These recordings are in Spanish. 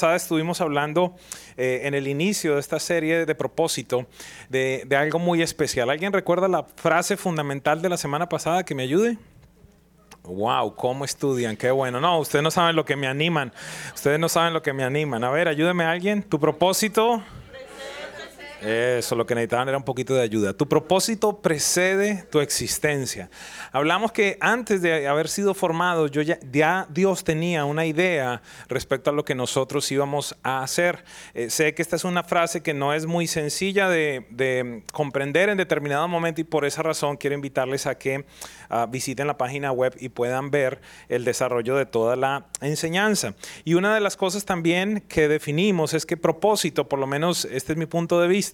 Estuvimos hablando eh, en el inicio de esta serie de propósito de, algo muy especial. ¿Alguien recuerda la frase fundamental de la semana pasada que me ayude? Wow, cómo estudian, qué bueno. No, ustedes no saben lo que me animan. Ustedes no saben lo que me animan. A ver, ayúdeme alguien. Tu propósito eso, lo que necesitaban era un poquito de ayuda. Tu propósito precede tu existencia. Hablamos que antes de haber sido formados, yo ya, Dios tenía una idea respecto a lo que nosotros íbamos a hacer. Eh, sé que esta es una frase que no es muy sencilla de, de, comprender en determinado momento y por esa razón quiero invitarles a que uh, visiten la página web y puedan ver el desarrollo de toda la enseñanza. Y una de las cosas también que definimos es que propósito, por lo menos este es mi punto de vista,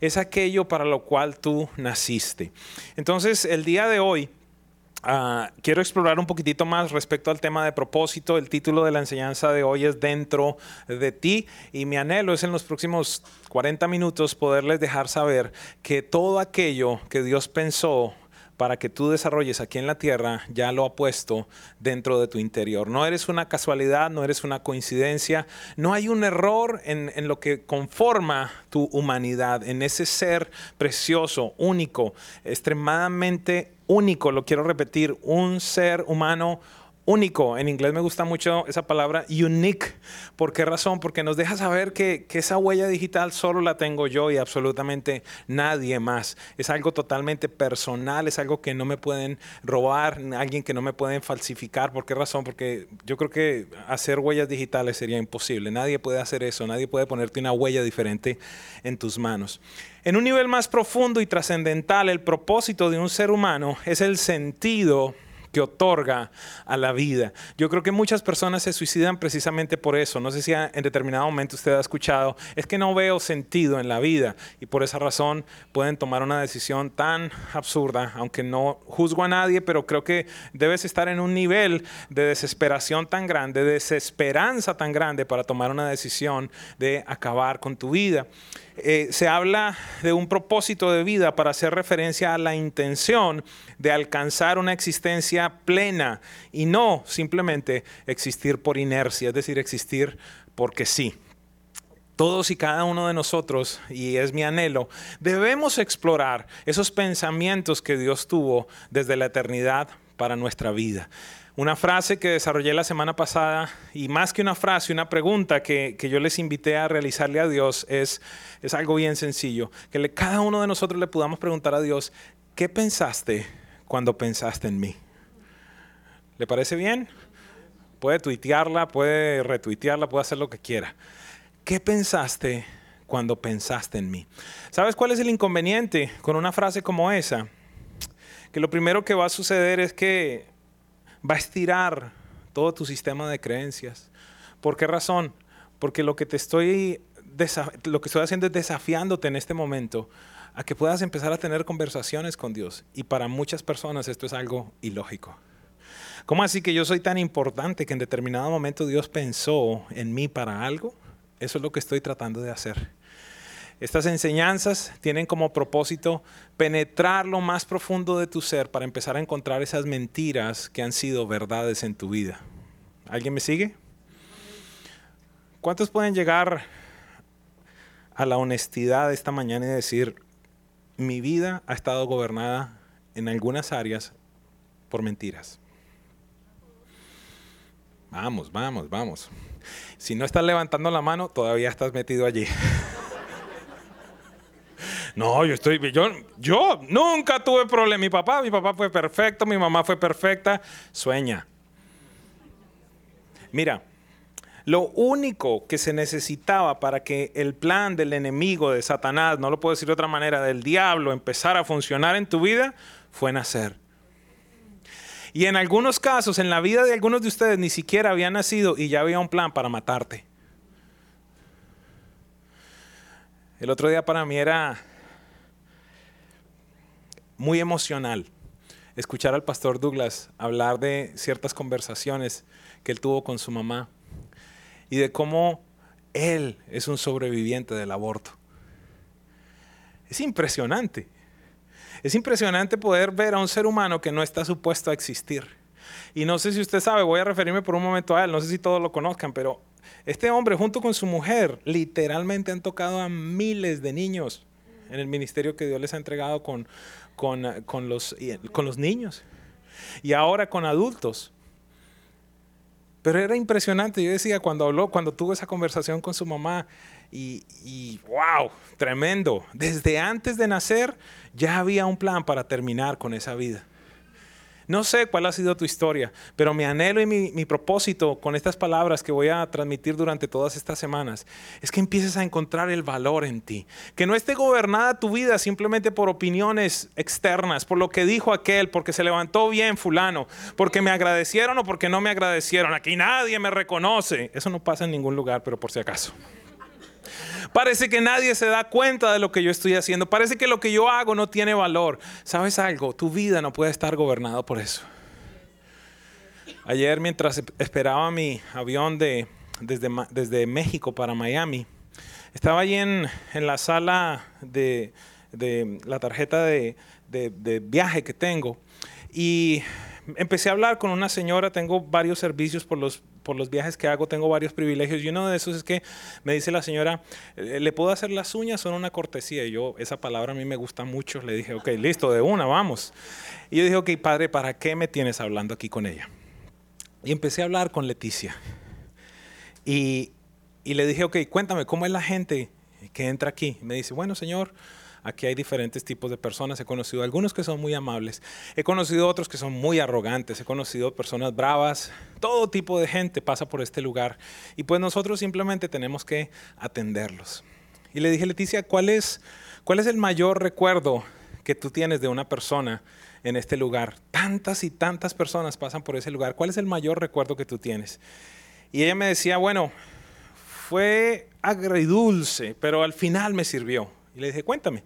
es aquello para lo cual tú naciste. Entonces, el día de hoy... Ah, quiero explorar un poquitito más respecto al tema de propósito. El título de la enseñanza de hoy es Dentro de ti y mi anhelo es en los próximos 40 minutos poderles dejar saber que todo aquello que Dios pensó para que tú desarrolles aquí en la tierra, ya lo ha puesto dentro de tu interior. No eres una casualidad, no eres una coincidencia, no hay un error en, en lo que conforma tu humanidad, en ese ser precioso, único, extremadamente único, lo quiero repetir, un ser humano único. En inglés me gusta mucho esa palabra unique. ¿Por qué razón? Porque nos deja saber que, esa huella digital solo la tengo yo y absolutamente nadie más. Es algo totalmente personal, es algo que no me pueden robar, alguien que no me pueden falsificar. ¿Por qué razón? Porque yo creo que hacer huellas digitales sería imposible. Nadie puede hacer eso, nadie puede ponerte una huella diferente en tus manos. En un nivel más profundo y trascendental, el propósito de un ser humano es el sentido que otorga a la vida. Yo creo que muchas personas se suicidan precisamente por eso. No sé si en determinado momento usted ha escuchado, es que no veo sentido en la vida y por esa razón pueden tomar una decisión tan absurda, aunque no juzgo a nadie, pero creo que debes estar en un nivel de desesperación tan grande, de desesperanza tan grande para tomar una decisión de acabar con tu vida. Eh, se habla de un propósito de vida para hacer referencia a la intención de alcanzar una existencia plena y no simplemente existir por inercia, es decir, existir porque sí. Todos y cada uno de nosotros, y es mi anhelo, debemos explorar esos pensamientos que Dios tuvo desde la eternidad para nuestra vida. Una frase que desarrollé la semana pasada, y más que una frase, una pregunta que, yo les invité a realizarle a Dios es, es algo bien sencillo. Que cada uno de nosotros le podamos preguntar a Dios, ¿qué pensaste cuando pensaste en mí? ¿Le parece bien? Puede tuitearla, puede retuitearla, puede hacer lo que quiera. ¿Qué pensaste cuando pensaste en mí? ¿Sabes cuál es el inconveniente con una frase como esa? Que lo primero que va a suceder es que va a estirar todo tu sistema de creencias. ¿Por qué razón? Porque lo que te estoy lo que estoy haciendo es desafiándote en este momento a que puedas empezar a tener conversaciones con Dios. Y para muchas personas esto es algo ilógico. ¿Cómo así que yo soy tan importante que en determinado momento Dios pensó en mí para algo? Eso es lo que estoy tratando de hacer. Estas enseñanzas tienen como propósito penetrar lo más profundo de tu ser para empezar a encontrar esas mentiras que han sido verdades en tu vida. ¿Alguien me sigue? ¿Cuántos pueden llegar a la honestidad esta mañana y decir, mi vida ha estado gobernada en algunas áreas por mentiras? Vamos, vamos, vamos. Si no estás levantando la mano, todavía estás metido allí. No, yo estoy, yo, yo nunca tuve problema. Mi papá, mi papá fue perfecto, mi mamá fue perfecta. Sueña. Mira, lo único que se necesitaba para que el plan del enemigo de Satanás, no lo puedo decir de otra manera, del diablo empezara a funcionar en tu vida, fue nacer. Y en algunos casos, en la vida de algunos de ustedes, ni siquiera había nacido y ya había un plan para matarte. El otro día para mí era muy emocional. escuchar al pastor Douglas hablar de ciertas conversaciones que él tuvo con su mamá y de cómo él es un sobreviviente del aborto. Es impresionante. Es impresionante poder ver a un ser humano que no está supuesto a existir. Y no sé si usted sabe, voy a referirme por un momento a él, no sé si todos lo conozcan, pero este hombre junto con su mujer literalmente han tocado a miles de niños en el ministerio que Dios les ha entregado con, con, los, con los niños y ahora con adultos. Pero era impresionante, yo decía cuando habló, cuando tuvo esa conversación con su mamá, y, y, wow, tremendo. Desde antes de nacer ya había un plan para terminar con esa vida. No sé cuál ha sido tu historia, pero mi anhelo y mi, propósito con estas palabras que voy a transmitir durante todas estas semanas es que empieces a encontrar el valor en ti. Que no esté gobernada tu vida simplemente por opiniones externas, por lo que dijo aquel, porque se levantó bien fulano, porque me agradecieron o porque no me agradecieron. Aquí nadie me reconoce. Eso no pasa en ningún lugar, pero por si acaso. Parece que nadie se da cuenta de lo que yo estoy haciendo. Parece que lo que yo hago no tiene valor. ¿Sabes algo? Tu vida no puede estar gobernada por eso. Ayer mientras esperaba mi avión de, desde, México para Miami, estaba allí en, la sala de, la tarjeta de viaje que tengo y empecé a hablar con una señora, tengo varios servicios por los, por los viajes que hago, tengo varios privilegios y uno de esos es que me dice la señora, eh, ¿le puedo hacer las uñas? Son una cortesía. Y yo, esa palabra a mí me gusta mucho. Le dije, ok, listo, de una, vamos. Y yo dije, ok, padre, ¿para qué me tienes hablando aquí con ella? Y empecé a hablar con Leticia. Y, y le dije, ok, cuéntame, ¿cómo es la gente que entra aquí? me dice, bueno, señor, Aquí hay diferentes tipos de personas. He conocido algunos que son muy amables. He conocido otros que son muy arrogantes. He conocido personas bravas. Todo tipo de gente pasa por este lugar. Y pues nosotros simplemente tenemos que atenderlos. Y le dije, Leticia, ¿cuál es, el mayor recuerdo que tú tienes de una persona en este lugar? Tantas y tantas personas pasan por ese lugar. ¿Cuál es el mayor recuerdo que tú tienes? Y ella me decía, bueno, fue agridulce, pero al final me sirvió. Y le dije, cuéntame.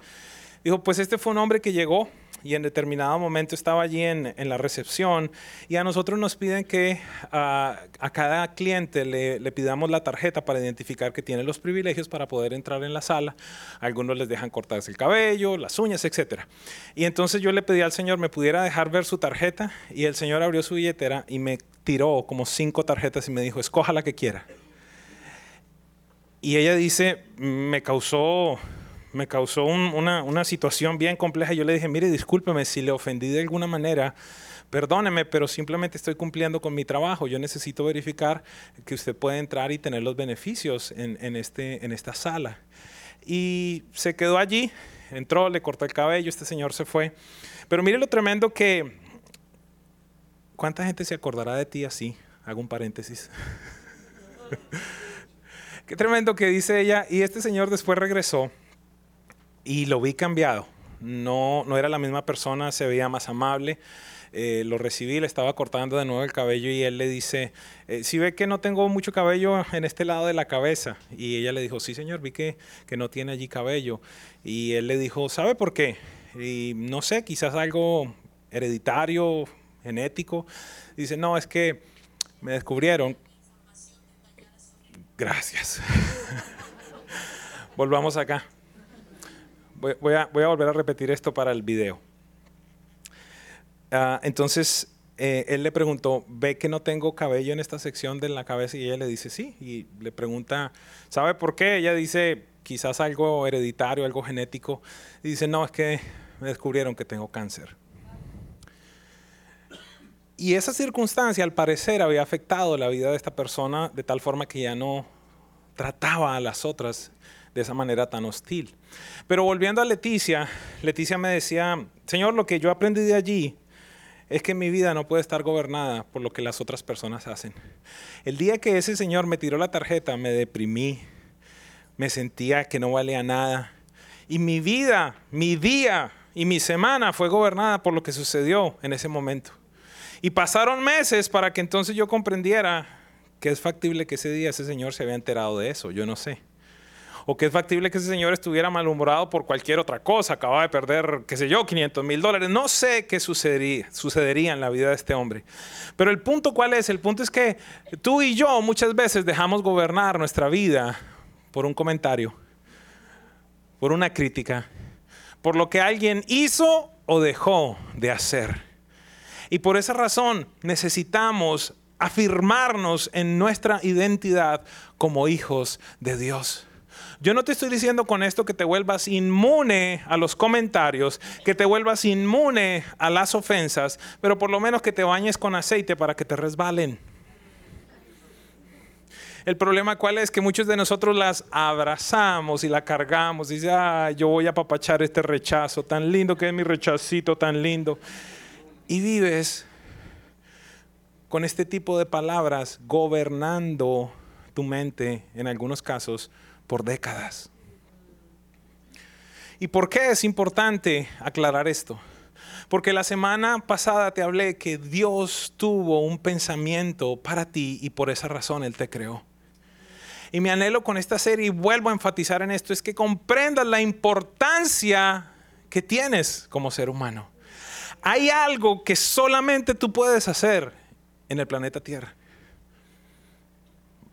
Dijo, pues este fue un hombre que llegó y en determinado momento estaba allí en, la recepción y a nosotros nos piden que a cada cliente le, le, pidamos la tarjeta para identificar que tiene los privilegios para poder entrar en la sala. Algunos les dejan cortarse el cabello, las uñas, etc. Y entonces yo le pedí al señor me pudiera dejar ver su tarjeta y el señor abrió su billetera y me tiró como cinco tarjetas y me dijo, escoja la que quiera. Y ella dice, me causó me causó una, situación bien compleja. Yo le dije, mire, discúlpeme si le ofendí de alguna manera, perdóneme, pero simplemente estoy cumpliendo con mi trabajo. Yo necesito verificar que usted puede entrar y tener los beneficios en, este, en esta sala. Y se quedó allí, entró, le cortó el cabello, este señor se fue. Pero mire lo tremendo que... ¿Cuánta gente se acordará de ti así? Hago un paréntesis. Qué tremendo que dice ella. Y este señor después regresó y lo vi cambiado. No, no era la misma persona, se veía más amable. Eh, lo recibí, le estaba cortando de nuevo el cabello y él le dice, eh, si ve que no tengo mucho cabello en este lado de la cabeza. Y ella le dijo, sí señor, vi que, que no tiene allí cabello. Y él le dijo, ¿sabe por qué? Y no sé, quizás algo hereditario, genético. Dice, no, es que me descubrieron. Gracias. Volvamos acá voy, a, volver a repetir esto para el video. Ah, entonces, eh, él le preguntó, ¿ve que no tengo cabello en esta sección de la cabeza? Y ella le dice, sí. Y le pregunta, ¿sabe por qué? Ella dice, quizás algo hereditario, algo genético. Y dice, no, es que me descubrieron que tengo cáncer. Y esa circunstancia, al parecer, había afectado la vida de esta persona de tal forma que ya no trataba a las otras de esa manera tan hostil. Pero volviendo a Leticia, Leticia me decía, Señor, lo que yo aprendí de allí es que mi vida no puede estar gobernada por lo que las otras personas hacen. El día que ese señor me tiró la tarjeta, me deprimí, me sentía que no valía nada. Y mi vida, mi día y mi semana fue gobernada por lo que sucedió en ese momento. Y pasaron meses para que entonces yo comprendiera que es factible que ese día ese señor se había enterado de eso, yo no sé. O que es factible que ese señor estuviera malhumorado por cualquier otra cosa, acaba de perder, qué sé yo, 500 mil dólares. No sé qué sucedería, sucedería en la vida de este hombre. Pero el punto cuál es? El punto es que tú y yo muchas veces dejamos gobernar nuestra vida por un comentario, por una crítica, por lo que alguien hizo o dejó de hacer. Y por esa razón necesitamos afirmarnos en nuestra identidad como hijos de Dios. Yo no te estoy diciendo con esto que te vuelvas inmune a los comentarios, que te vuelvas inmune a las ofensas, pero por lo menos que te bañes con aceite para que te resbalen. El problema cuál es que muchos de nosotros las abrazamos y la cargamos. Dice, ah, yo voy a apapachar este rechazo tan lindo que es mi rechacito tan lindo. Y vives con este tipo de palabras gobernando tu mente, en algunos casos, por décadas. ¿Y por qué es importante aclarar esto? Porque la semana pasada te hablé que Dios tuvo un pensamiento para ti y por esa razón Él te creó. Y mi anhelo con esta serie, y vuelvo a enfatizar en esto, es que comprendas la importancia que tienes como ser humano. Hay algo que solamente tú puedes hacer en el planeta Tierra?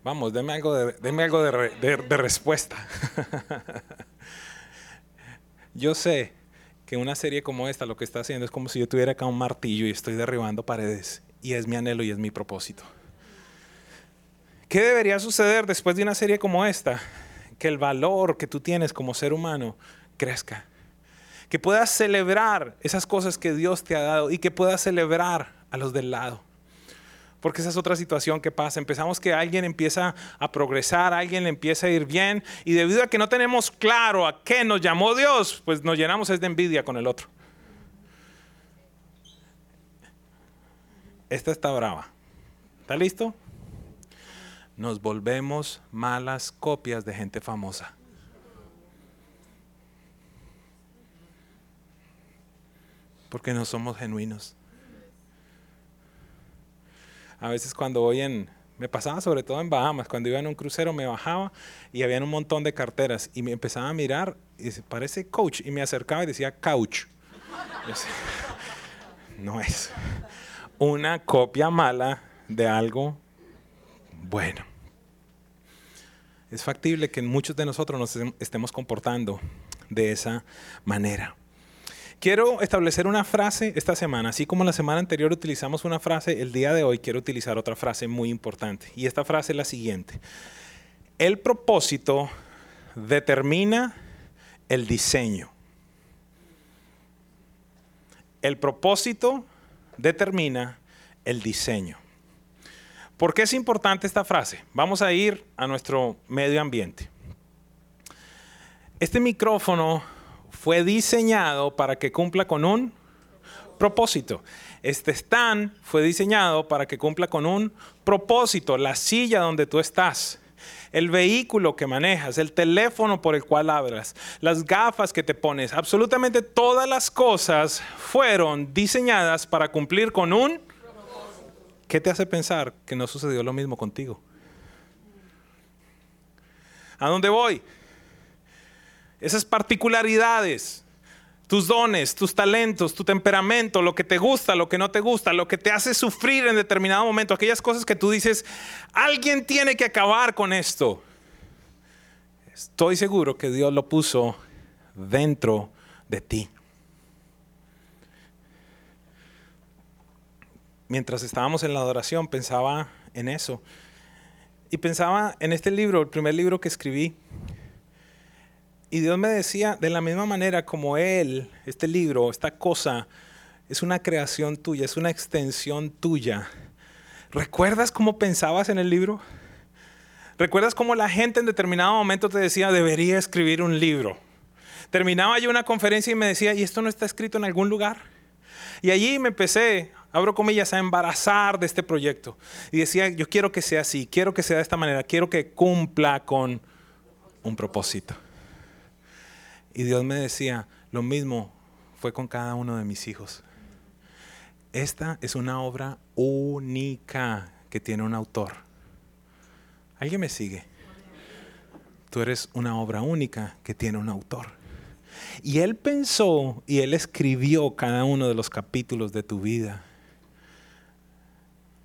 Vamos, deme algo de, algo de, respuesta. yo sé que una serie como esta lo que está haciendo es como si yo tuviera acá un martillo y estoy derribando paredes. Y es mi anhelo y es mi propósito. ¿Qué debería suceder después de una serie como esta? Que el valor que tú tienes como ser humano crezca. Que puedas celebrar esas cosas que Dios te ha dado y que puedas celebrar a los del lado. Porque esa es otra situación que pasa. Empezamos que alguien empieza a progresar, alguien le empieza a ir bien y debido a que no tenemos claro a qué nos llamó Dios, pues nos llenamos de envidia con el otro. Esta está brava. ¿Está listo? Nos volvemos malas copias de gente famosa. Porque no somos genuinos. A veces cuando voy en, me pasaba sobre todo en Bahamas, cuando iba en un crucero me bajaba y había un montón de carteras y me empezaba a mirar y dice, parece coach y me acercaba y decía couch. no es una copia mala de algo bueno. Es factible que muchos de nosotros nos estemos comportando de esa manera. Quiero establecer una frase esta semana, así como la semana anterior utilizamos una frase, el día de hoy quiero utilizar otra frase muy importante. Y esta frase es la siguiente. El propósito determina el diseño. El propósito determina el diseño. ¿Por qué es importante esta frase? Vamos a ir a nuestro medio ambiente. Este micrófono fue diseñado para que cumpla con un propósito. Este stand fue diseñado para que cumpla con un propósito. La silla donde tú estás, el vehículo que manejas, el teléfono por el cual hablas, las gafas que te pones, absolutamente todas las cosas fueron diseñadas para cumplir con un... ¿Qué te hace pensar que no sucedió lo mismo contigo? ¿A dónde voy? Esas particularidades, tus dones, tus talentos, tu temperamento, lo que te gusta, lo que no te gusta, lo que te hace sufrir en determinado momento, aquellas cosas que tú dices, alguien tiene que acabar con esto. Estoy seguro que Dios lo puso dentro de ti. Mientras estábamos en la adoración pensaba en eso. Y pensaba en este libro, el primer libro que escribí, y Dios me decía, de la misma manera como Él, este libro, esta cosa, es una creación tuya, es una extensión tuya. ¿Recuerdas cómo pensabas en el libro? ¿Recuerdas cómo la gente en determinado momento te decía, debería escribir un libro? Terminaba yo una conferencia y me decía, ¿y esto no está escrito en algún lugar? Y allí me empecé, abro comillas, a embarazar de este proyecto. Y decía, yo quiero que sea así, quiero que sea de esta manera, quiero que cumpla con un propósito. Y Dios me decía, lo mismo fue con cada uno de mis hijos. Esta es una obra única que tiene un autor. ¿Alguien me sigue? tú eres una obra única que tiene un autor. Y Él pensó y Él escribió cada uno de los capítulos de tu vida.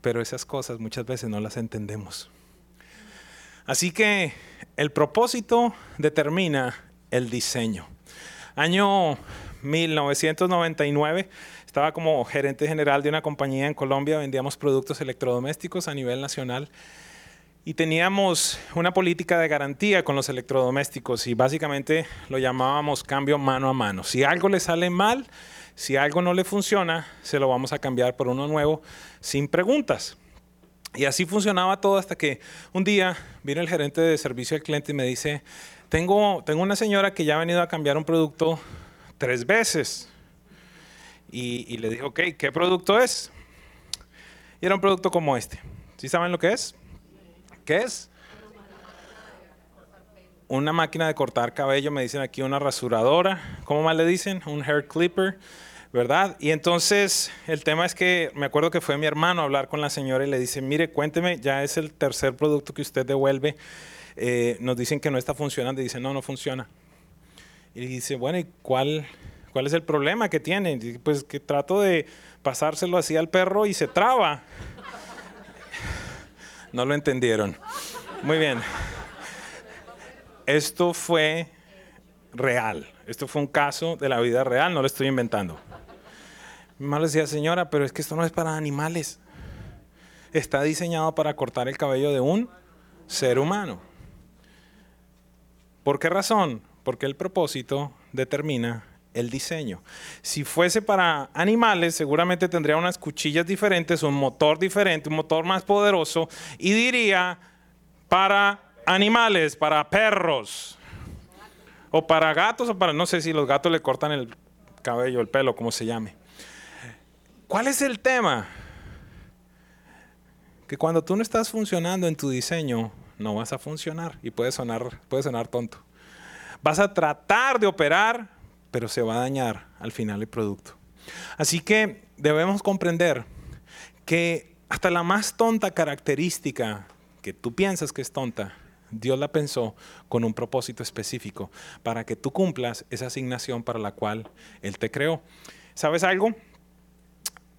Pero esas cosas muchas veces no las entendemos. Así que el propósito determina el diseño. Año 1999, estaba como gerente general de una compañía en Colombia, vendíamos productos electrodomésticos a nivel nacional y teníamos una política de garantía con los electrodomésticos y básicamente lo llamábamos cambio mano a mano. Si algo le sale mal, si algo no le funciona, se lo vamos a cambiar por uno nuevo sin preguntas. Y así funcionaba todo hasta que un día vino el gerente de servicio al cliente y me dice, tengo, tengo una señora que ya ha venido a cambiar un producto tres veces. Y, le dijo, ok, ¿qué producto es? Y era un producto como este. ¿Sí saben lo que es? ¿Qué es? Una máquina de cortar cabello, me dicen aquí una rasuradora, ¿cómo más le dicen? Un hair clipper, ¿verdad? Y entonces el tema es que me acuerdo que fue mi hermano a hablar con la señora y le dice, mire, cuénteme, ya es el tercer producto que usted devuelve, eh, nos dicen que no está funcionando y dice, no, no funciona. Y dice, bueno, ¿y cuál, cuál es el problema que tiene? pues que trato de pasárselo así al perro y se traba. No lo entendieron. Muy bien. Esto fue real. Esto fue un caso de la vida real, no lo estoy inventando. Mi mamá decía, señora, pero es que esto no es para animales. Está diseñado para cortar el cabello de un ser humano. ¿Por qué razón? Porque el propósito determina el diseño. Si fuese para animales, seguramente tendría unas cuchillas diferentes, un motor diferente, un motor más poderoso, y diría para animales, para perros, o para gatos, o para, no sé si los gatos le cortan el cabello, el pelo, como se llame. ¿Cuál es el tema? Que cuando tú no estás funcionando en tu diseño, no vas a funcionar y puede sonar, puede sonar tonto. Vas a tratar de operar pero se va a dañar al final el producto. Así que debemos comprender que hasta la más tonta característica que tú piensas que es tonta, Dios la pensó con un propósito específico para que tú cumplas esa asignación para la cual Él te creó. ¿Sabes algo?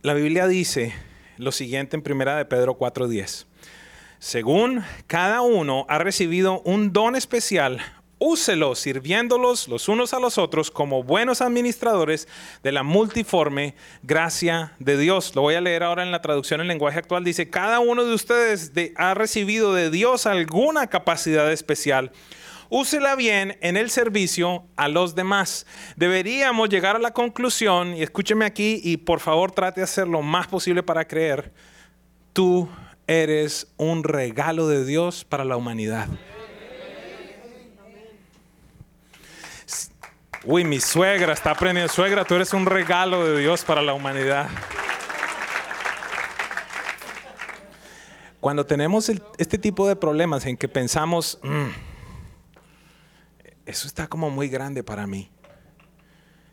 La Biblia dice lo siguiente en primera de Pedro 4:10. Según cada uno ha recibido un don especial, úselos sirviéndolos los unos a los otros como buenos administradores de la multiforme gracia de Dios. Lo voy a leer ahora en la traducción en lenguaje actual. Dice, cada uno de ustedes ha recibido de Dios alguna capacidad especial. Úsela bien en el servicio a los demás. Deberíamos llegar a la conclusión, y escúcheme aquí y por favor trate de hacer lo más posible para creer, tú eres un regalo de Dios para la humanidad. Uy, mi suegra está aprendiendo. Suegra, tú eres un regalo de Dios para la humanidad. Cuando tenemos este tipo de problemas en que pensamos, mm, eso está como muy grande para mí.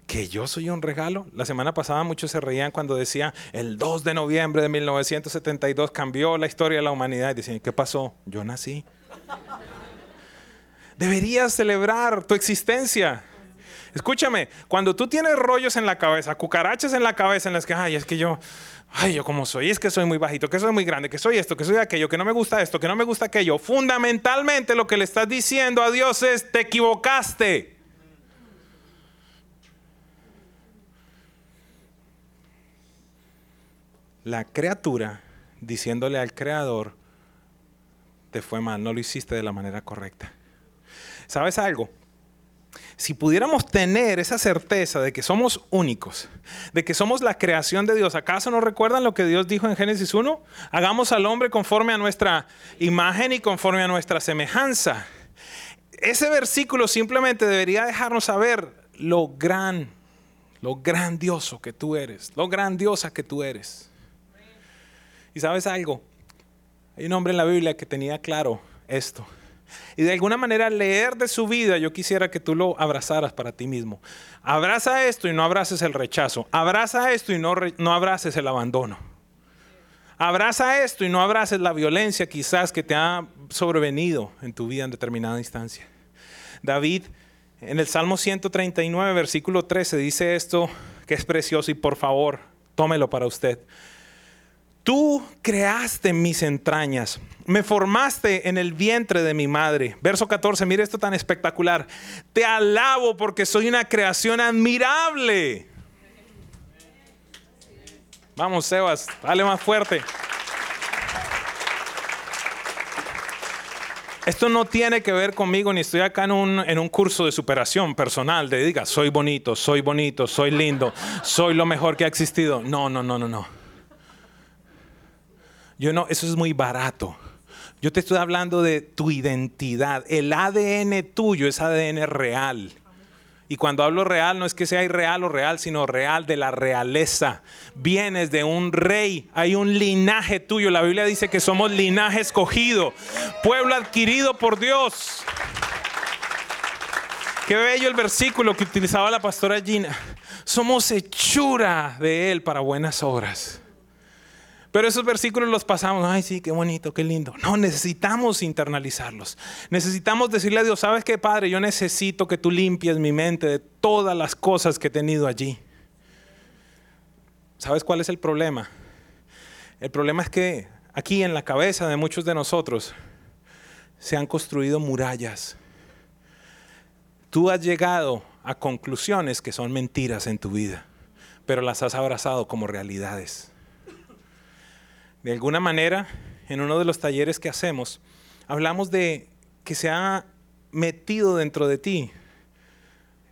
Que yo soy un regalo. La semana pasada muchos se reían cuando decía, el 2 de noviembre de 1972 cambió la historia de la humanidad. Y decían, ¿qué pasó? Yo nací. Deberías celebrar tu existencia. Escúchame, cuando tú tienes rollos en la cabeza, cucarachas en la cabeza en las que, ay, es que yo, ay, yo como soy, es que soy muy bajito, que soy muy grande, que soy esto, que soy aquello, que no me gusta esto, que no me gusta aquello. Fundamentalmente lo que le estás diciendo a Dios es, te equivocaste. La criatura diciéndole al creador, te fue mal, no lo hiciste de la manera correcta. ¿Sabes algo? si pudiéramos tener esa certeza de que somos únicos, de que somos la creación de Dios, ¿acaso no recuerdan lo que Dios dijo en Génesis 1? Hagamos al hombre conforme a nuestra imagen y conforme a nuestra semejanza. Ese versículo simplemente debería dejarnos saber lo gran, lo grandioso que tú eres, lo grandiosa que tú eres. Y sabes algo, hay un hombre en la Biblia que tenía claro esto. Y de alguna manera leer de su vida, yo quisiera que tú lo abrazaras para ti mismo. Abraza esto y no abraces el rechazo. Abraza esto y no, no abraces el abandono. Abraza esto y no abraces la violencia quizás que te ha sobrevenido en tu vida en determinada instancia. David en el Salmo 139, versículo 13, dice esto que es precioso y por favor, tómelo para usted. Tú creaste mis entrañas, me formaste en el vientre de mi madre. Verso 14, mire esto tan espectacular. Te alabo porque soy una creación admirable. Vamos, Sebas, dale más fuerte. Esto no tiene que ver conmigo, ni estoy acá en un, en un, curso de superación personal, de diga, soy bonito, soy bonito, soy lindo, soy lo mejor que ha existido. No, no, no, no, no. Yo no, eso es muy barato. Yo te estoy hablando de tu identidad. El ADN tuyo es ADN real. Y cuando hablo real, no es que sea irreal o real, sino real de la realeza. Vienes de un rey, hay un linaje tuyo. La Biblia dice que somos linaje escogido, pueblo adquirido por Dios. Qué bello el versículo que utilizaba la pastora Gina. Somos hechura de Él para buenas obras. Pero esos versículos los pasamos, ay sí, qué bonito, qué lindo. No, necesitamos internalizarlos. Necesitamos decirle a Dios, ¿sabes qué, Padre? Yo necesito que tú limpies mi mente de todas las cosas que he tenido allí. ¿Sabes cuál es el problema? El problema es que aquí en la cabeza de muchos de nosotros se han construido murallas. Tú has llegado a conclusiones que son mentiras en tu vida, pero las has abrazado como realidades. De alguna manera, en uno de los talleres que hacemos, hablamos de que se ha metido dentro de ti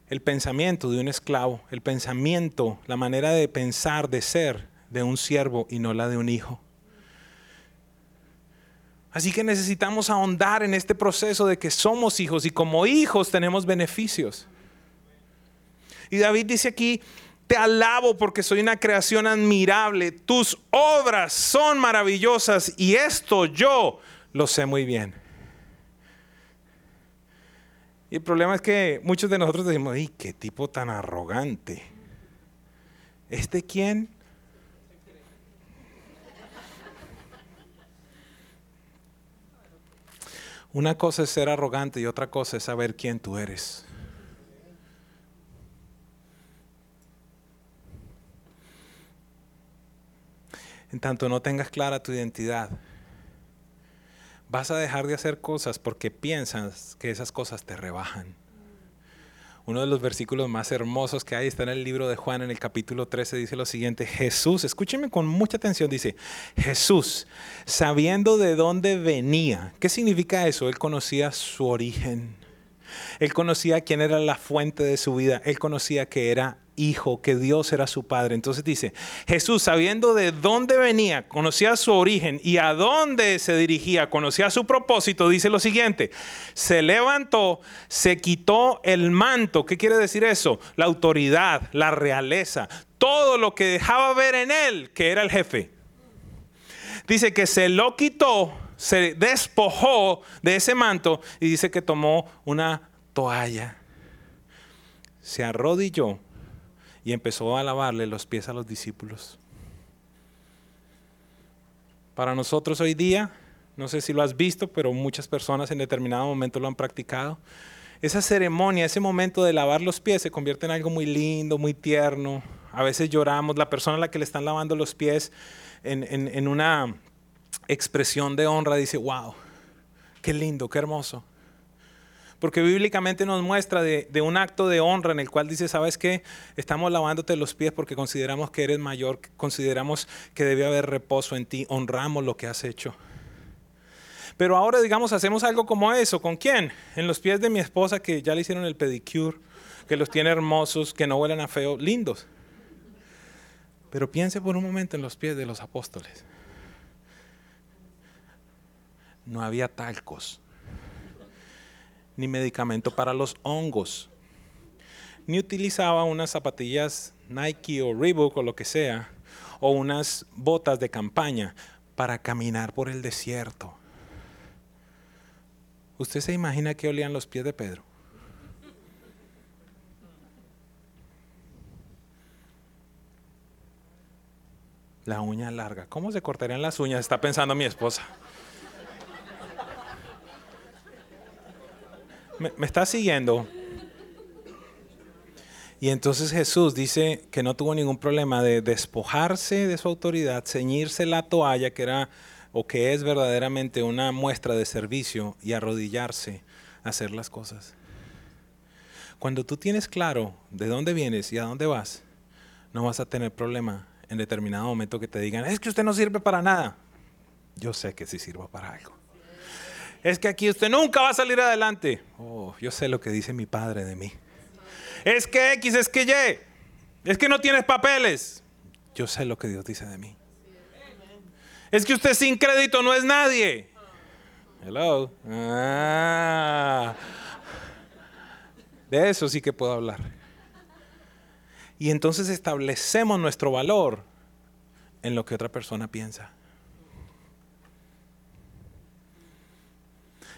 el pensamiento de un esclavo, el pensamiento, la manera de pensar, de ser de un siervo y no la de un hijo. Así que necesitamos ahondar en este proceso de que somos hijos y como hijos tenemos beneficios. Y David dice aquí, te alabo porque soy una creación admirable. Tus obras son maravillosas y esto yo lo sé muy bien. Y el problema es que muchos de nosotros decimos, ¡ay, qué tipo tan arrogante! ¿Este quién? Una cosa es ser arrogante y otra cosa es saber quién tú eres. En tanto no tengas clara tu identidad, vas a dejar de hacer cosas porque piensas que esas cosas te rebajan. Uno de los versículos más hermosos que hay está en el libro de Juan, en el capítulo 13, dice lo siguiente, Jesús, escúcheme con mucha atención, dice, Jesús, sabiendo de dónde venía, ¿qué significa eso? Él conocía su origen, él conocía quién era la fuente de su vida, él conocía que era hijo, que Dios era su padre. Entonces dice, Jesús, sabiendo de dónde venía, conocía su origen y a dónde se dirigía, conocía su propósito, dice lo siguiente, se levantó, se quitó el manto. ¿Qué quiere decir eso? La autoridad, la realeza, todo lo que dejaba ver en él, que era el jefe. Dice que se lo quitó, se despojó de ese manto y dice que tomó una toalla, se arrodilló y empezó a lavarle los pies a los discípulos. Para nosotros hoy día, no sé si lo has visto, pero muchas personas en determinado momento lo han practicado. Esa ceremonia, ese momento de lavar los pies se convierte en algo muy lindo, muy tierno. A veces lloramos, la persona a la que le están lavando los pies en, una expresión de honra dice, wow, qué lindo, qué hermoso. Porque bíblicamente nos muestra de, un acto de honra en el cual dice, ¿sabes qué? Estamos lavándote los pies porque consideramos que eres mayor, consideramos que debe haber reposo en ti, honramos lo que has hecho. Pero ahora, digamos, hacemos algo como eso. ¿Con quién? En los pies de mi esposa que ya le hicieron el pedicure, que los tiene hermosos, que no huelen a feo, lindos. Pero piense por un momento en los pies de los apóstoles. No había talcos ni medicamento para los hongos, ni utilizaba unas zapatillas Nike o Reebok o lo que sea, o unas botas de campaña para caminar por el desierto. ¿Usted se imagina que olían los pies de Pedro? La uña larga. ¿Cómo se cortarían las uñas? Está pensando mi esposa. ¿Me, está siguiendo? Y entonces Jesús dice que no tuvo ningún problema de despojarse de su autoridad, ceñirse la toalla, que era o que es verdaderamente una muestra de servicio, y arrodillarse a hacer las cosas. Cuando tú tienes claro de dónde vienes y a dónde vas, no vas a tener problema en determinado momento que te digan, es que usted no sirve para nada. Yo sé que sí sirvo para algo. Es que aquí usted nunca va a salir adelante. Oh, yo sé lo que dice mi padre de mí. Es que X, es que Y. Es que no tienes papeles. Yo sé lo que Dios dice de mí. Es que usted sin crédito no es nadie. Hello. Ah. De eso sí que puedo hablar. Y entonces establecemos nuestro valor en lo que otra persona piensa.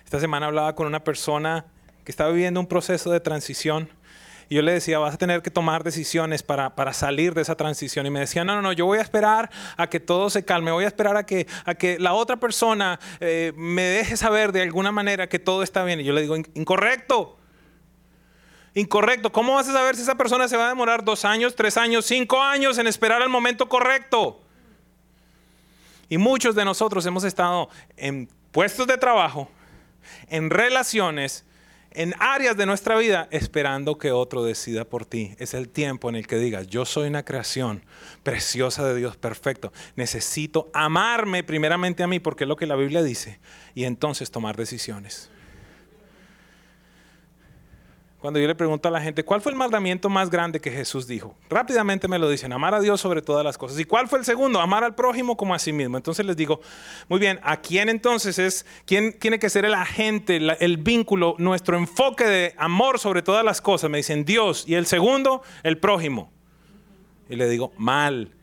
Esta semana hablaba con una persona que estaba viviendo un proceso de transición y yo le decía, vas a tener que tomar decisiones para, para, salir de esa transición. Y me decía, no, no, no, yo voy a esperar a que todo se calme, voy a esperar a que, a que la otra persona eh, me deje saber de alguna manera que todo está bien. Y yo le digo, incorrecto. Incorrecto. ¿Cómo vas a saber si esa persona se va a demorar dos años, tres años, cinco años en esperar al momento correcto? Y muchos de nosotros hemos estado en puestos de trabajo, en relaciones, en áreas de nuestra vida esperando que otro decida por ti. Es el tiempo en el que digas, yo soy una creación preciosa de Dios, perfecto. Necesito amarme primeramente a mí porque es lo que la Biblia dice y entonces tomar decisiones. Cuando yo le pregunto a la gente, ¿cuál fue el mandamiento más grande que Jesús dijo? Rápidamente me lo dicen, amar a Dios sobre todas las cosas. ¿Y cuál fue el segundo? Amar al prójimo como a sí mismo. Entonces les digo, muy bien, ¿a quién entonces es, quién tiene que ser el agente, el vínculo, nuestro enfoque de amor sobre todas las cosas? Me dicen Dios. Y el segundo, el prójimo. Y le digo, mal.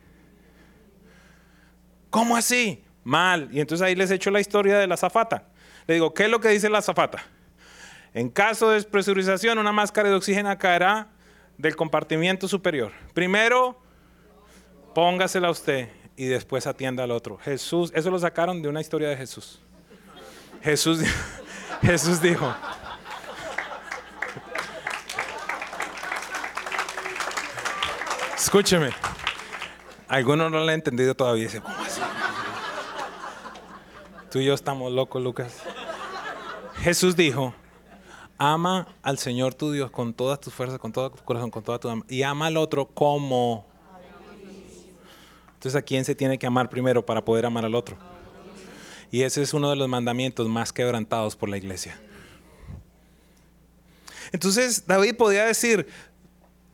¿Cómo así? Mal. Y entonces ahí les echo la historia de la zafata. Le digo, ¿qué es lo que dice la zafata? En caso de despresurización, una máscara de oxígeno caerá del compartimiento superior. Primero, póngasela a usted y después atienda al otro. Jesús, eso lo sacaron de una historia de Jesús. Jesús, Jesús dijo. Escúcheme. Algunos no lo han entendido todavía. Dice, ¿cómo así? Tú y yo estamos locos, Lucas. Jesús dijo, ama al Señor tu Dios con todas tus fuerzas, con todo tu corazón, con toda tu alma. Y ama al otro como. Entonces, ¿a quién se tiene que amar primero para poder amar al otro? Y ese es uno de los mandamientos más quebrantados por la iglesia. Entonces, David podía decir,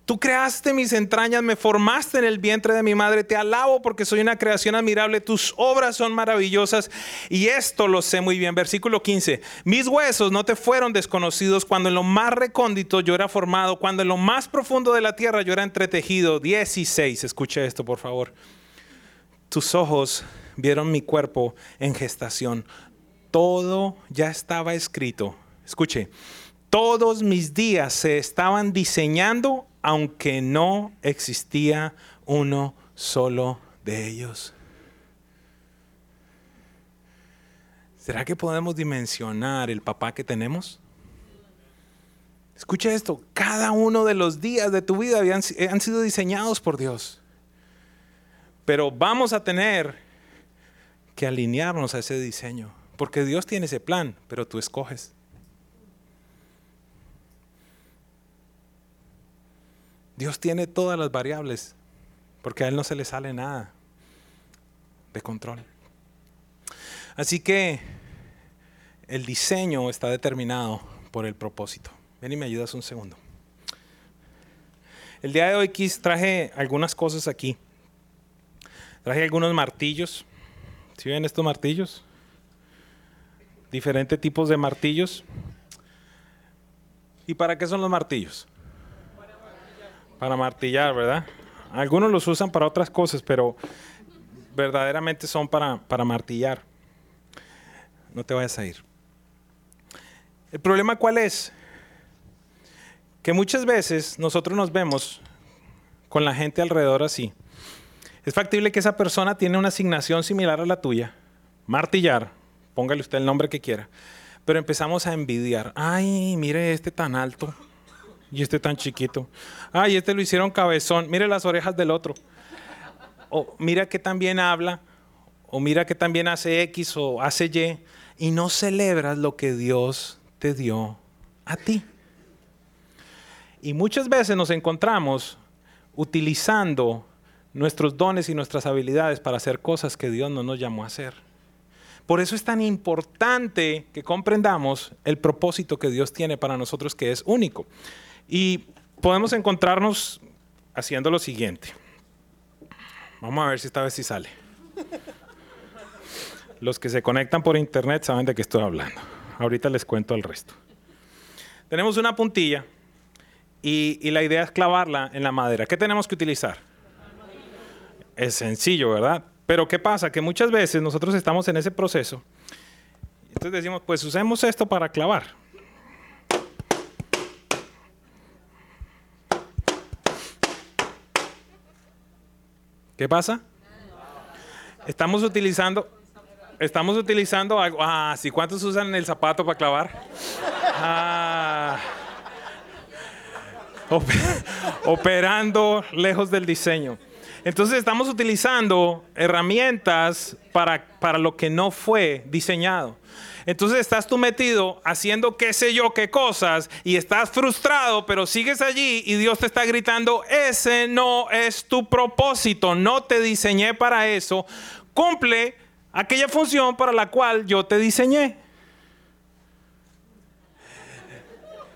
Tú creaste mis entrañas, me formaste en el vientre de mi madre. Te alabo porque soy una creación admirable. Tus obras son maravillosas y esto lo sé muy bien. Versículo 15. Mis huesos no te fueron desconocidos cuando en lo más recóndito yo era formado, cuando en lo más profundo de la tierra yo era entretejido. 16. Escuche esto, por favor. Tus ojos vieron mi cuerpo en gestación. Todo ya estaba escrito. Escuche. Todos mis días se estaban diseñando aunque no existía uno solo de ellos. ¿Será que podemos dimensionar el papá que tenemos? Escucha esto, cada uno de los días de tu vida han sido diseñados por Dios. Pero vamos a tener que alinearnos a ese diseño, porque Dios tiene ese plan, pero tú escoges. Dios tiene todas las variables, porque a Él no se le sale nada de control. Así que el diseño está determinado por el propósito. Ven y me ayudas un segundo. El día de hoy traje algunas cosas aquí. Traje algunos martillos. ¿Sí ven estos martillos? Diferentes tipos de martillos. ¿Y para qué son los martillos? Para martillar, ¿verdad? Algunos los usan para otras cosas, pero verdaderamente son para, para martillar. No te vayas a ir. El problema cuál es? Que muchas veces nosotros nos vemos con la gente alrededor así. Es factible que esa persona tiene una asignación similar a la tuya, martillar, póngale usted el nombre que quiera, pero empezamos a envidiar. Ay, mire este tan alto y este tan chiquito. Ay, este lo hicieron cabezón. Mire las orejas del otro. O mira que también habla. O mira que también hace X o hace Y. Y no celebras lo que Dios te dio a ti. Y muchas veces nos encontramos utilizando nuestros dones y nuestras habilidades para hacer cosas que Dios no nos llamó a hacer. Por eso es tan importante que comprendamos el propósito que Dios tiene para nosotros que es único. Y podemos encontrarnos haciendo lo siguiente. Vamos a ver si esta vez sí sale. Los que se conectan por internet saben de qué estoy hablando. Ahorita les cuento el resto. Tenemos una puntilla y, y la idea es clavarla en la madera. ¿Qué tenemos que utilizar? Es sencillo, ¿verdad? Pero ¿qué pasa? Que muchas veces nosotros estamos en ese proceso. Entonces decimos, pues usemos esto para clavar. ¿Qué pasa? Estamos utilizando, estamos utilizando algo. Ah, sí, ¿cuántos usan el zapato para clavar? Ah, operando lejos del diseño. Entonces estamos utilizando herramientas para, para lo que no fue diseñado. Entonces estás tú metido haciendo qué sé yo qué cosas y estás frustrado, pero sigues allí y Dios te está gritando, ese no es tu propósito, no te diseñé para eso, cumple aquella función para la cual yo te diseñé.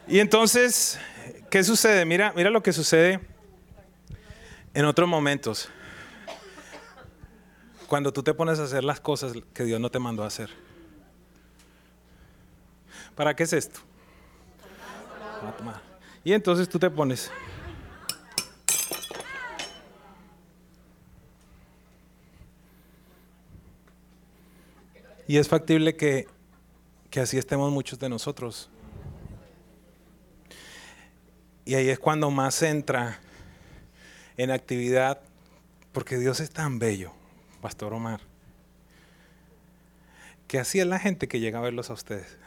Y entonces, ¿qué sucede? Mira, mira lo que sucede en otros momentos. Cuando tú te pones a hacer las cosas que Dios no te mandó a hacer. ¿Para qué es esto? Y entonces tú te pones. Y es factible que, que así estemos muchos de nosotros. Y ahí es cuando más entra en actividad, porque Dios es tan bello, Pastor Omar, que así es la gente que llega a verlos a ustedes.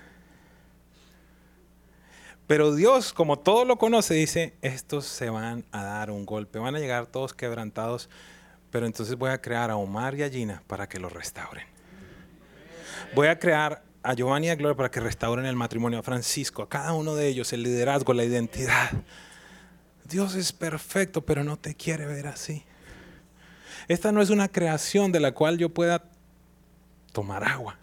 Pero Dios, como todo lo conoce, dice, estos se van a dar un golpe, van a llegar todos quebrantados, pero entonces voy a crear a Omar y a Gina para que los restauren. Voy a crear a Giovanni y a Gloria para que restauren el matrimonio, a Francisco, a cada uno de ellos, el liderazgo, la identidad. Dios es perfecto, pero no te quiere ver así. Esta no es una creación de la cual yo pueda tomar agua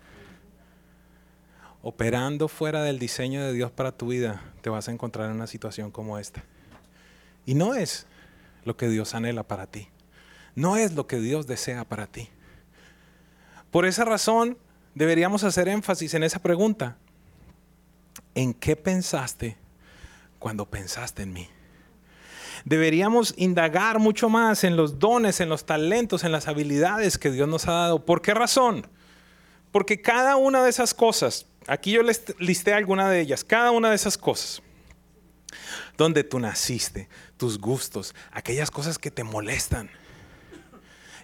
operando fuera del diseño de Dios para tu vida, te vas a encontrar en una situación como esta. Y no es lo que Dios anhela para ti. No es lo que Dios desea para ti. Por esa razón, deberíamos hacer énfasis en esa pregunta. ¿En qué pensaste cuando pensaste en mí? Deberíamos indagar mucho más en los dones, en los talentos, en las habilidades que Dios nos ha dado. ¿Por qué razón? Porque cada una de esas cosas Aquí yo les listé alguna de ellas, cada una de esas cosas. Donde tú naciste, tus gustos, aquellas cosas que te molestan.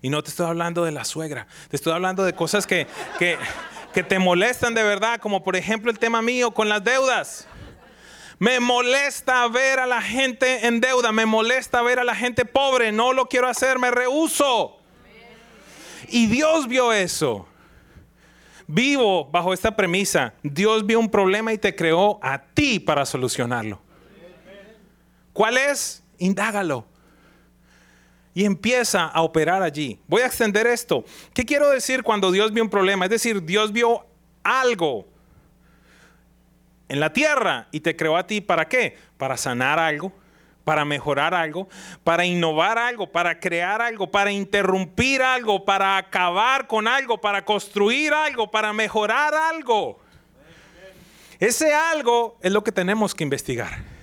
Y no te estoy hablando de la suegra, te estoy hablando de cosas que, que, que te molestan de verdad, como por ejemplo el tema mío con las deudas. Me molesta ver a la gente en deuda, me molesta ver a la gente pobre, no lo quiero hacer, me rehuso. Y Dios vio eso. Vivo bajo esta premisa. Dios vio un problema y te creó a ti para solucionarlo. ¿Cuál es? Indágalo. Y empieza a operar allí. Voy a extender esto. ¿Qué quiero decir cuando Dios vio un problema? Es decir, Dios vio algo en la tierra y te creó a ti para qué? Para sanar algo, para mejorar algo, para innovar algo, para crear algo, para interrumpir algo, para acabar con algo, para construir algo, para mejorar algo. Ese algo es lo que tenemos que investigar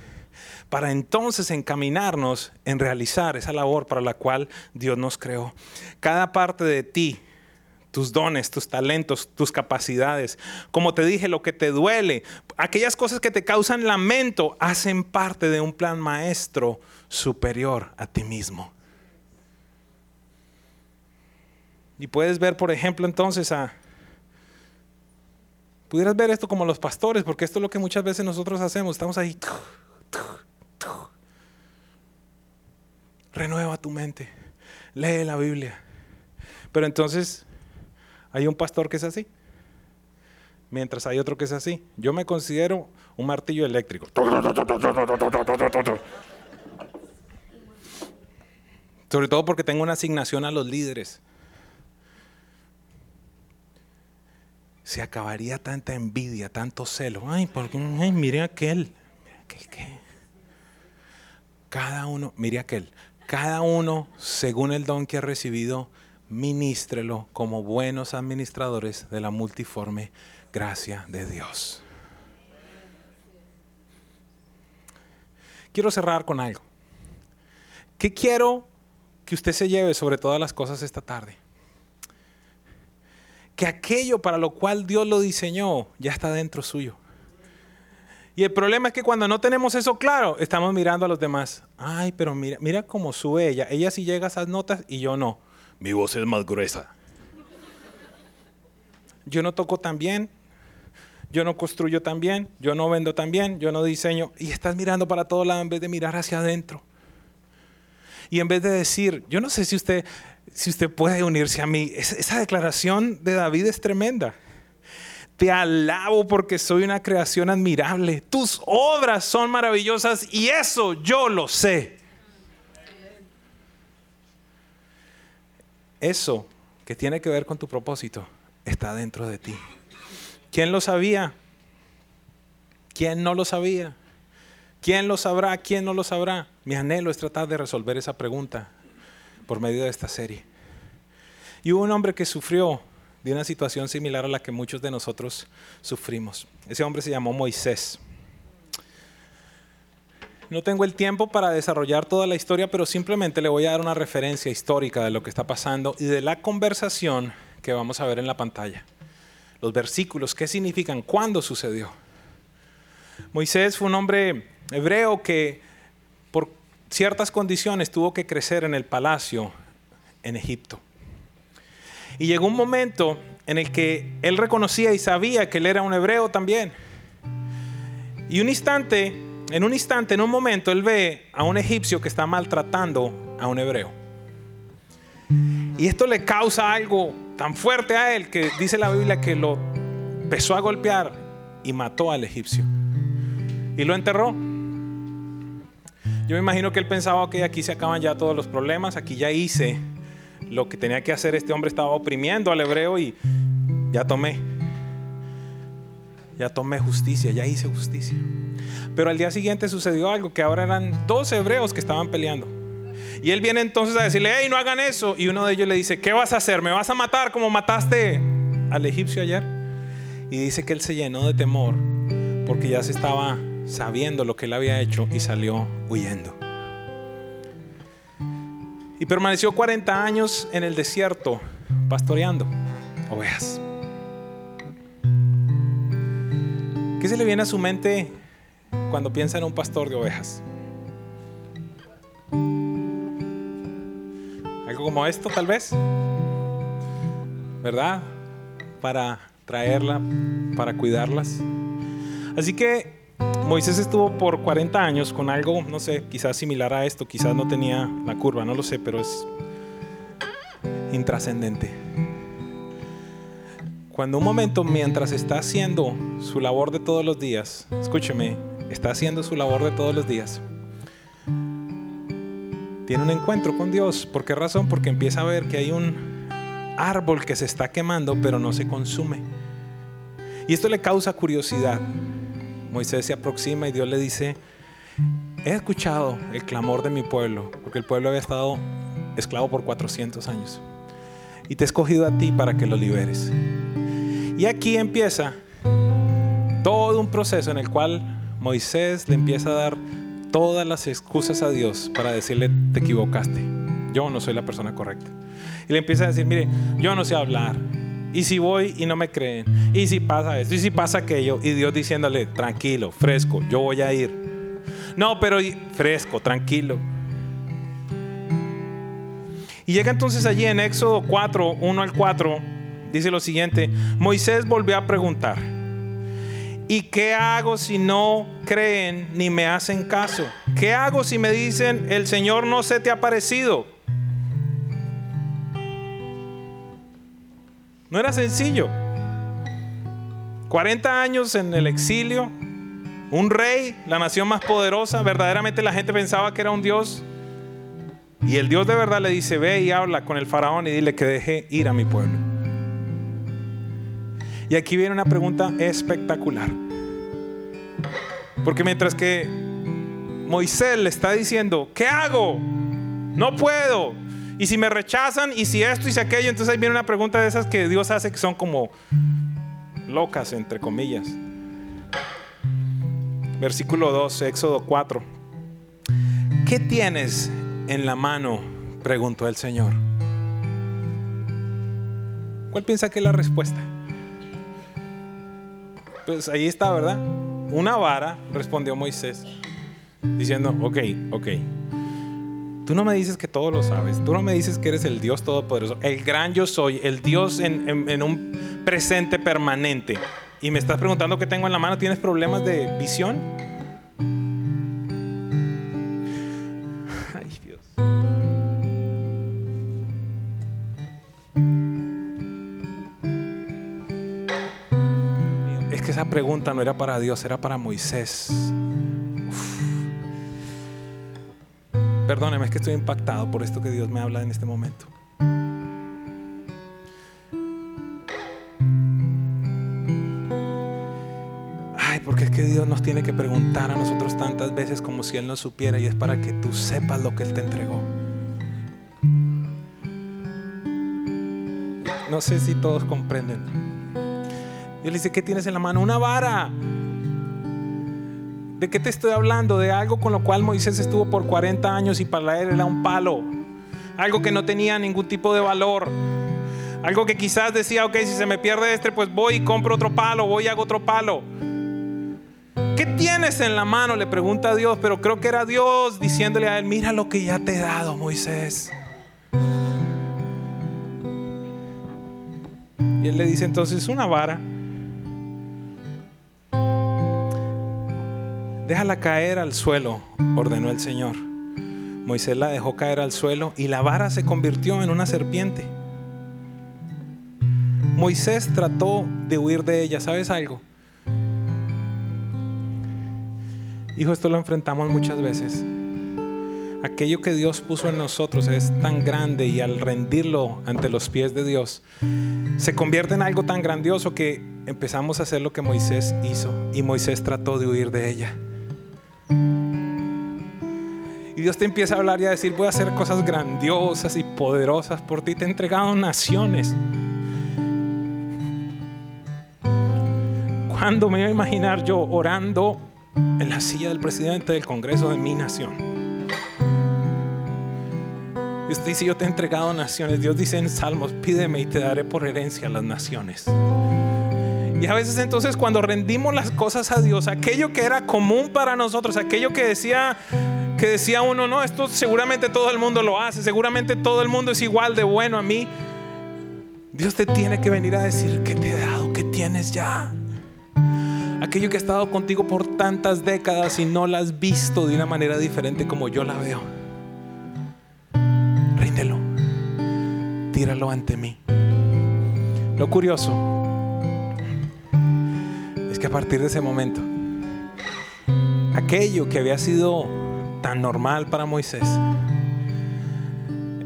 para entonces encaminarnos en realizar esa labor para la cual Dios nos creó. Cada parte de ti tus dones, tus talentos, tus capacidades. Como te dije, lo que te duele, aquellas cosas que te causan lamento, hacen parte de un plan maestro superior a ti mismo. Y puedes ver, por ejemplo, entonces a, Pudieras ver esto como los pastores, porque esto es lo que muchas veces nosotros hacemos. Estamos ahí. Renueva tu mente. Lee la Biblia. Pero entonces hay un pastor que es así. Mientras hay otro que es así. Yo me considero un martillo eléctrico. Sobre todo porque tengo una asignación a los líderes. Se acabaría tanta envidia, tanto celo. Ay, porque, ay, mire aquel. Mire aquel. Cada uno, mire aquel. Cada uno, según el don que ha recibido, ministrelo como buenos administradores de la multiforme gracia de Dios. Quiero cerrar con algo. ¿Qué quiero que usted se lleve sobre todas las cosas esta tarde. Que aquello para lo cual Dios lo diseñó ya está dentro suyo. Y el problema es que cuando no tenemos eso claro, estamos mirando a los demás. Ay, pero mira, mira cómo sube ella. Ella sí llega a esas notas y yo no. Mi voz es más gruesa. Yo no toco tan bien. Yo no construyo tan bien. Yo no vendo tan bien. Yo no diseño. Y estás mirando para todo lado en vez de mirar hacia adentro. Y en vez de decir, yo no sé si usted, si usted puede unirse a mí, esa declaración de David es tremenda. Te alabo porque soy una creación admirable. Tus obras son maravillosas y eso yo lo sé. Eso que tiene que ver con tu propósito está dentro de ti. ¿Quién lo sabía? ¿Quién no lo sabía? ¿Quién lo sabrá? ¿Quién no lo sabrá? Mi anhelo es tratar de resolver esa pregunta por medio de esta serie. Y hubo un hombre que sufrió de una situación similar a la que muchos de nosotros sufrimos. Ese hombre se llamó Moisés. No tengo el tiempo para desarrollar toda la historia, pero simplemente le voy a dar una referencia histórica de lo que está pasando y de la conversación que vamos a ver en la pantalla. Los versículos, qué significan, cuándo sucedió. Moisés fue un hombre hebreo que por ciertas condiciones tuvo que crecer en el palacio en Egipto. Y llegó un momento en el que él reconocía y sabía que él era un hebreo también. Y un instante, en un instante, en un momento, él ve a un egipcio que está maltratando a un hebreo. Y esto le causa algo tan fuerte a él que dice la Biblia que lo empezó a golpear y mató al egipcio. Y lo enterró. Yo me imagino que él pensaba que aquí se acaban ya todos los problemas, aquí ya hice lo que tenía que hacer. Este hombre estaba oprimiendo al hebreo y ya tomé. Ya tomé justicia, ya hice justicia. Pero al día siguiente sucedió algo, que ahora eran dos hebreos que estaban peleando. Y él viene entonces a decirle, hey, no hagan eso. Y uno de ellos le dice, ¿qué vas a hacer? ¿Me vas a matar como mataste al egipcio ayer? Y dice que él se llenó de temor porque ya se estaba sabiendo lo que él había hecho y salió huyendo. Y permaneció 40 años en el desierto pastoreando ovejas. ¿Qué se le viene a su mente cuando piensa en un pastor de ovejas? Algo como esto tal vez, ¿verdad? Para traerla, para cuidarlas. Así que Moisés estuvo por 40 años con algo, no sé, quizás similar a esto, quizás no tenía la curva, no lo sé, pero es intrascendente. Cuando un momento mientras está haciendo su labor de todos los días, escúcheme, está haciendo su labor de todos los días, tiene un encuentro con Dios. ¿Por qué razón? Porque empieza a ver que hay un árbol que se está quemando pero no se consume. Y esto le causa curiosidad. Moisés se aproxima y Dios le dice, he escuchado el clamor de mi pueblo, porque el pueblo había estado esclavo por 400 años. Y te he escogido a ti para que lo liberes. Y aquí empieza todo un proceso en el cual Moisés le empieza a dar todas las excusas a Dios para decirle, te equivocaste, yo no soy la persona correcta. Y le empieza a decir, mire, yo no sé hablar, y si voy y no me creen, y si pasa esto, y si pasa aquello, y Dios diciéndole, tranquilo, fresco, yo voy a ir. No, pero fresco, tranquilo. Y llega entonces allí en Éxodo 4, 1 al 4, dice lo siguiente, Moisés volvió a preguntar, ¿Y qué hago si no creen ni me hacen caso? ¿Qué hago si me dicen, el Señor no se te ha parecido? No era sencillo. 40 años en el exilio, un rey, la nación más poderosa, verdaderamente la gente pensaba que era un Dios. Y el Dios de verdad le dice, ve y habla con el faraón y dile que deje ir a mi pueblo. Y aquí viene una pregunta espectacular. Porque mientras que Moisés le está diciendo, ¿qué hago? No puedo. Y si me rechazan, y si esto y si aquello, entonces ahí viene una pregunta de esas que Dios hace que son como locas, entre comillas. Versículo 2, Éxodo 4. ¿Qué tienes en la mano? Preguntó el Señor. ¿Cuál piensa que es la respuesta? Pues ahí está, ¿verdad? Una vara, respondió Moisés, diciendo, ok, ok. Tú no me dices que todo lo sabes, tú no me dices que eres el Dios Todopoderoso, el gran yo soy, el Dios en, en un presente permanente. Y me estás preguntando qué tengo en la mano, ¿tienes problemas de visión? Pregunta no era para Dios, era para Moisés. Perdóneme, es que estoy impactado por esto que Dios me habla en este momento. Ay, porque es que Dios nos tiene que preguntar a nosotros tantas veces como si Él no supiera y es para que tú sepas lo que Él te entregó. No sé si todos comprenden. Dios le dice, ¿qué tienes en la mano? Una vara. ¿De qué te estoy hablando? De algo con lo cual Moisés estuvo por 40 años y para él era un palo. Algo que no tenía ningún tipo de valor. Algo que quizás decía, ok, si se me pierde este, pues voy y compro otro palo, voy y hago otro palo. ¿Qué tienes en la mano? Le pregunta a Dios, pero creo que era Dios diciéndole a él, mira lo que ya te he dado, Moisés. Y él le dice entonces, una vara. Déjala caer al suelo, ordenó el Señor. Moisés la dejó caer al suelo y la vara se convirtió en una serpiente. Moisés trató de huir de ella, ¿sabes algo? Hijo, esto lo enfrentamos muchas veces. Aquello que Dios puso en nosotros es tan grande y al rendirlo ante los pies de Dios, se convierte en algo tan grandioso que empezamos a hacer lo que Moisés hizo y Moisés trató de huir de ella. Dios te empieza a hablar y a decir, voy a hacer cosas grandiosas y poderosas por ti. Te he entregado naciones. ¿Cuándo me iba a imaginar yo orando en la silla del presidente del Congreso de mi nación? Dios dice, yo te he entregado naciones. Dios dice en Salmos, pídeme y te daré por herencia las naciones. Y a veces entonces cuando rendimos las cosas a Dios, aquello que era común para nosotros, aquello que decía que decía uno, no, esto seguramente todo el mundo lo hace, seguramente todo el mundo es igual de bueno a mí. Dios te tiene que venir a decir que te he dado, que tienes ya. Aquello que ha estado contigo por tantas décadas y no la has visto de una manera diferente como yo la veo. Ríndelo. Tíralo ante mí. Lo curioso a partir de ese momento, aquello que había sido tan normal para Moisés,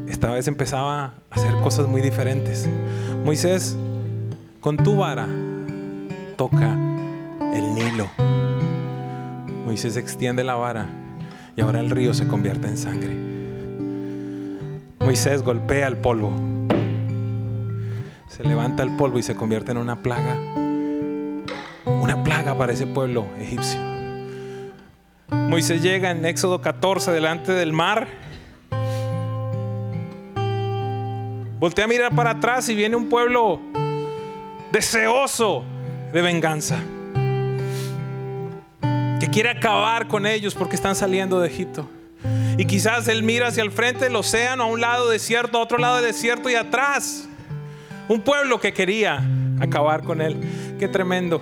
esta vez empezaba a hacer cosas muy diferentes. Moisés, con tu vara, toca el Nilo. Moisés extiende la vara y ahora el río se convierte en sangre. Moisés golpea el polvo. Se levanta el polvo y se convierte en una plaga una plaga para ese pueblo egipcio. Moisés llega en Éxodo 14 delante del mar. Voltea a mirar para atrás y viene un pueblo deseoso de venganza. Que quiere acabar con ellos porque están saliendo de Egipto. Y quizás él mira hacia el frente del océano, a un lado desierto, a otro lado desierto y atrás. Un pueblo que quería acabar con él. Qué tremendo.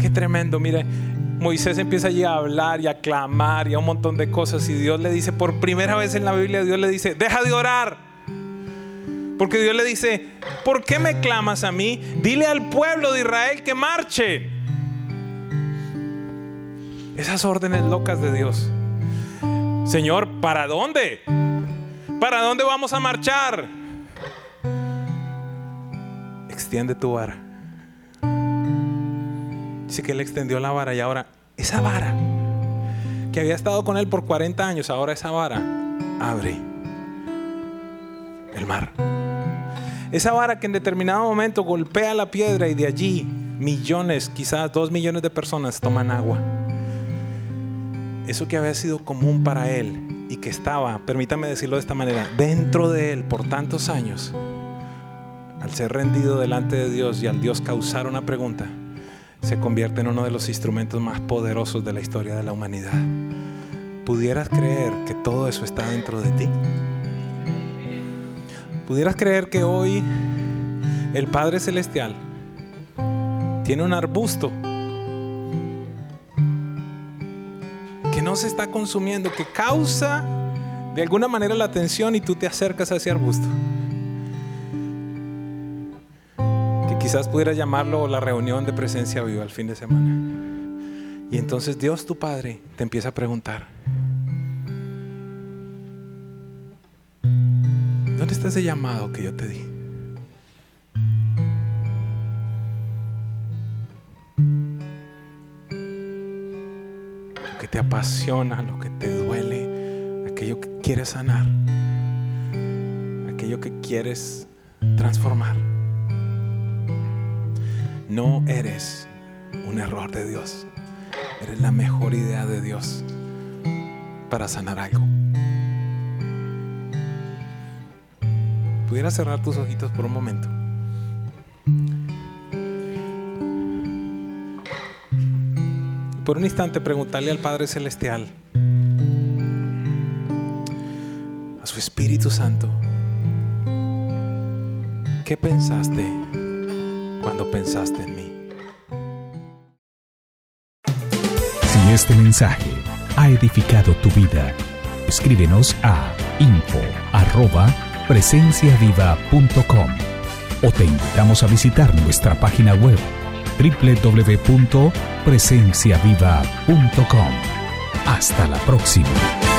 Qué tremendo, mire. Moisés empieza allí a hablar y a clamar y a un montón de cosas y Dios le dice, por primera vez en la Biblia, Dios le dice, deja de orar. Porque Dios le dice, ¿por qué me clamas a mí? Dile al pueblo de Israel que marche. Esas órdenes locas de Dios. Señor, ¿para dónde? ¿Para dónde vamos a marchar? Extiende tu vara. Dice que él extendió la vara y ahora esa vara que había estado con él por 40 años, ahora esa vara abre el mar. Esa vara que en determinado momento golpea la piedra y de allí millones, quizás dos millones de personas toman agua. Eso que había sido común para él y que estaba, permítame decirlo de esta manera, dentro de él por tantos años, al ser rendido delante de Dios y al Dios causar una pregunta, se convierte en uno de los instrumentos más poderosos de la historia de la humanidad. ¿Pudieras creer que todo eso está dentro de ti? ¿Pudieras creer que hoy el Padre Celestial tiene un arbusto que no se está consumiendo, que causa de alguna manera la atención y tú te acercas a ese arbusto? Quizás pudieras llamarlo la reunión de presencia viva el fin de semana. Y entonces Dios tu Padre te empieza a preguntar, ¿Dónde está ese llamado que yo te di? Lo que te apasiona, lo que te duele, aquello que quieres sanar, aquello que quieres transformar. No eres un error de Dios, eres la mejor idea de Dios para sanar algo. pudieras cerrar tus ojitos por un momento. Por un instante preguntarle al Padre Celestial, a su Espíritu Santo, ¿qué pensaste pensaste en mí? Si este mensaje ha edificado tu vida, escríbenos a info presenciaviva.com o te invitamos a visitar nuestra página web www.presenciaviva.com. Hasta la próxima.